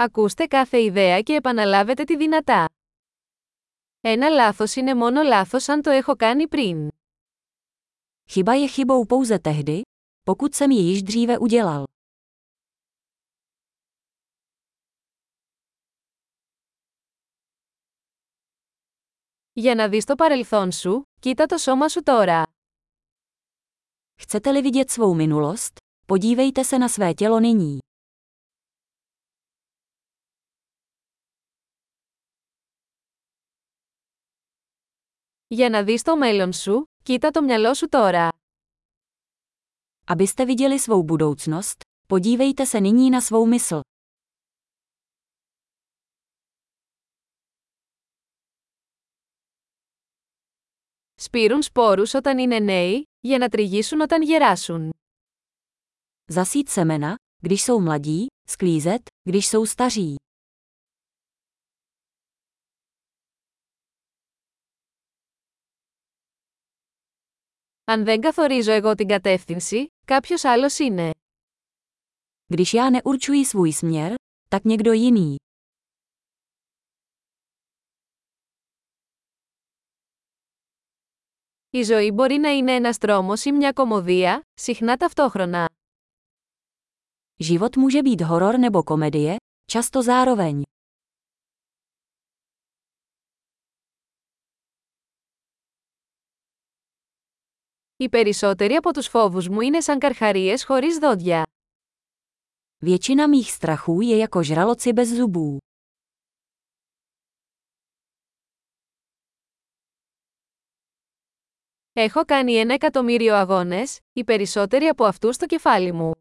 Ακούστε κάθε ιδέα και επαναλάβετε τη δυνατά. Ένα λάθος είναι μόνο λάθος αν το έχω κάνει πριν. Chyba je chybou pouze tehdy, pokud jsem ji již dříve udělal. Για να δεις το παρελθόν σου, κοίτα το σώμα σου τώρα. Chcete-li vidět svou minulost, podívejte se na své tělo nyní. Για να δεις το μέλλον σου, κοίτα το μυαλό σου τώρα. Abyste viděli svou budoucnost, podívejte se nyní na svou mysl. Σπείρουν σπόρους όταν είναι νέοι, για να τριγίσουν όταν γεράσουν. Zasít semena, když jsou mladí, sklízet, když jsou staří. Αν δεν καθορίζω εγώ την κατεύθυνση, κάποιος άλλος είναι. Když já neurčuji svůj směr, tak někdo jiný. Η ζωή μπορεί να είναι ένας τρόμος ή μια κομμωδία, συχνά ταυτόχρονα. Život může být horor nebo komedie, často zároveň. Οι περισσότεροι από τους φόβους μου είναι σαν καρχαρίες χωρίς δόντια. Většina mých strachů je jako žraloci bez zubů. Έχω κάνει ένα εκατομμύριο αγώνες, οι περισσότεροι από αυτούς στο κεφάλι μου.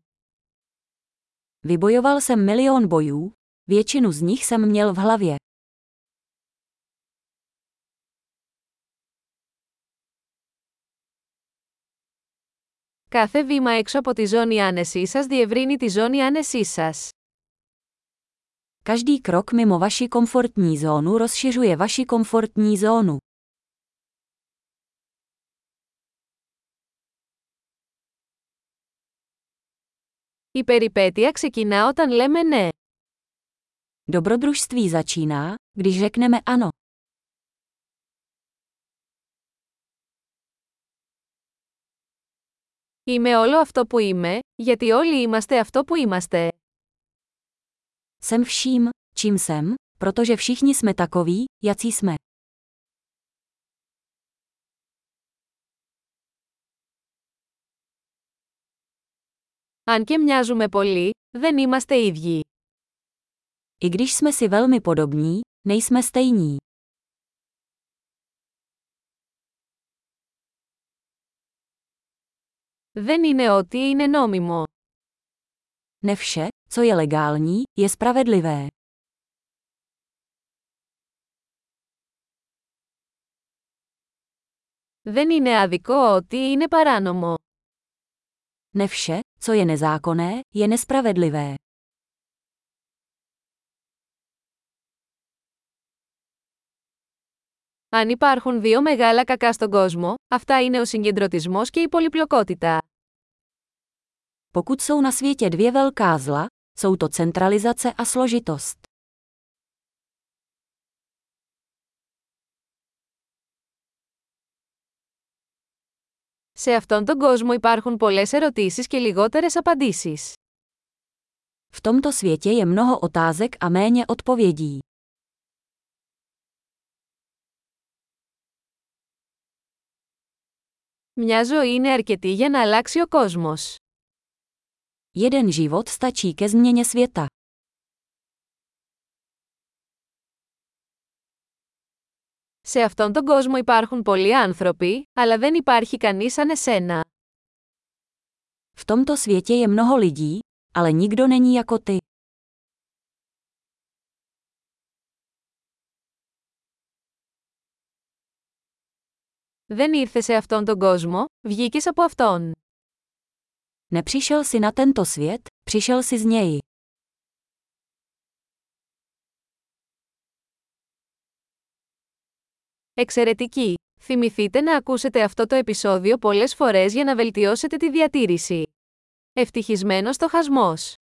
Vybojoval jsem milion bojů, většinu z nich jsem měl v hlavě. Κάθε βήμα έξω από τη ζώνη άνεσή σας διευρύνει τη ζώνη άνεσή σας. Každý krok mimo vaši komfortní zónu rozšiřuje vaši komfortní zónu. Η περιπέτεια ξεκινά όταν λέμε ναι. Dobrodružství začíná, když řekneme ano. Είμαι όλο αυτό που είμαι, γιατί όλοι είμαστε αυτό που είμαστε. Jsem vším, čím jsem, protože všichni jsme takoví, jací jsme. Αν και μοιάζουμε πολύ, δεν είμαστε ίδιοι. I když jsme si velmi podobní, nejsme stejní. Δεν είναι ό,τι είναι νόμιμο. Ne vše, co je legální, je spravedlivé. Δεν είναι άδικο ότι είναι παράνομο. Ne vše, co je nezákonné, je nespravedlivé. Αν υπάρχουν δύο μεγάλα κακά στον κόσμο, αυτά είναι ο συγκεντρωτισμός και η πολυπλοκότητα. Pokud jsou na světě dvě velká zla, jsou to centralizace a složitost. Σε αυτόν τον κόσμο υπάρχουν πολλές ερωτήσεις και λιγότερες απαντήσεις. V tomto světě je mnoho otázek a méně odpovědí. Μια ζωή είναι αρκετή για να αλλάξει ο κόσμος. Jeden život stačí ke změně světa. Σε αυτόν τον κόσμο υπάρχουν πολλοί άνθρωποι, αλλά δεν υπάρχει κανείς σαν εσένα. V tomto světě je mnoho lidí, ale nikdo není jako ty. Δεν ήρθε σε αυτόν τον κόσμο, βγήκες από αυτόν. Nepřišel si na tento svět, přišel si z něj. Εξαιρετική! Θυμηθείτε να ακούσετε αυτό το επεισόδιο πολλές φορές για να βελτιώσετε τη διατήρηση. Ευτυχισμένος το χασμός!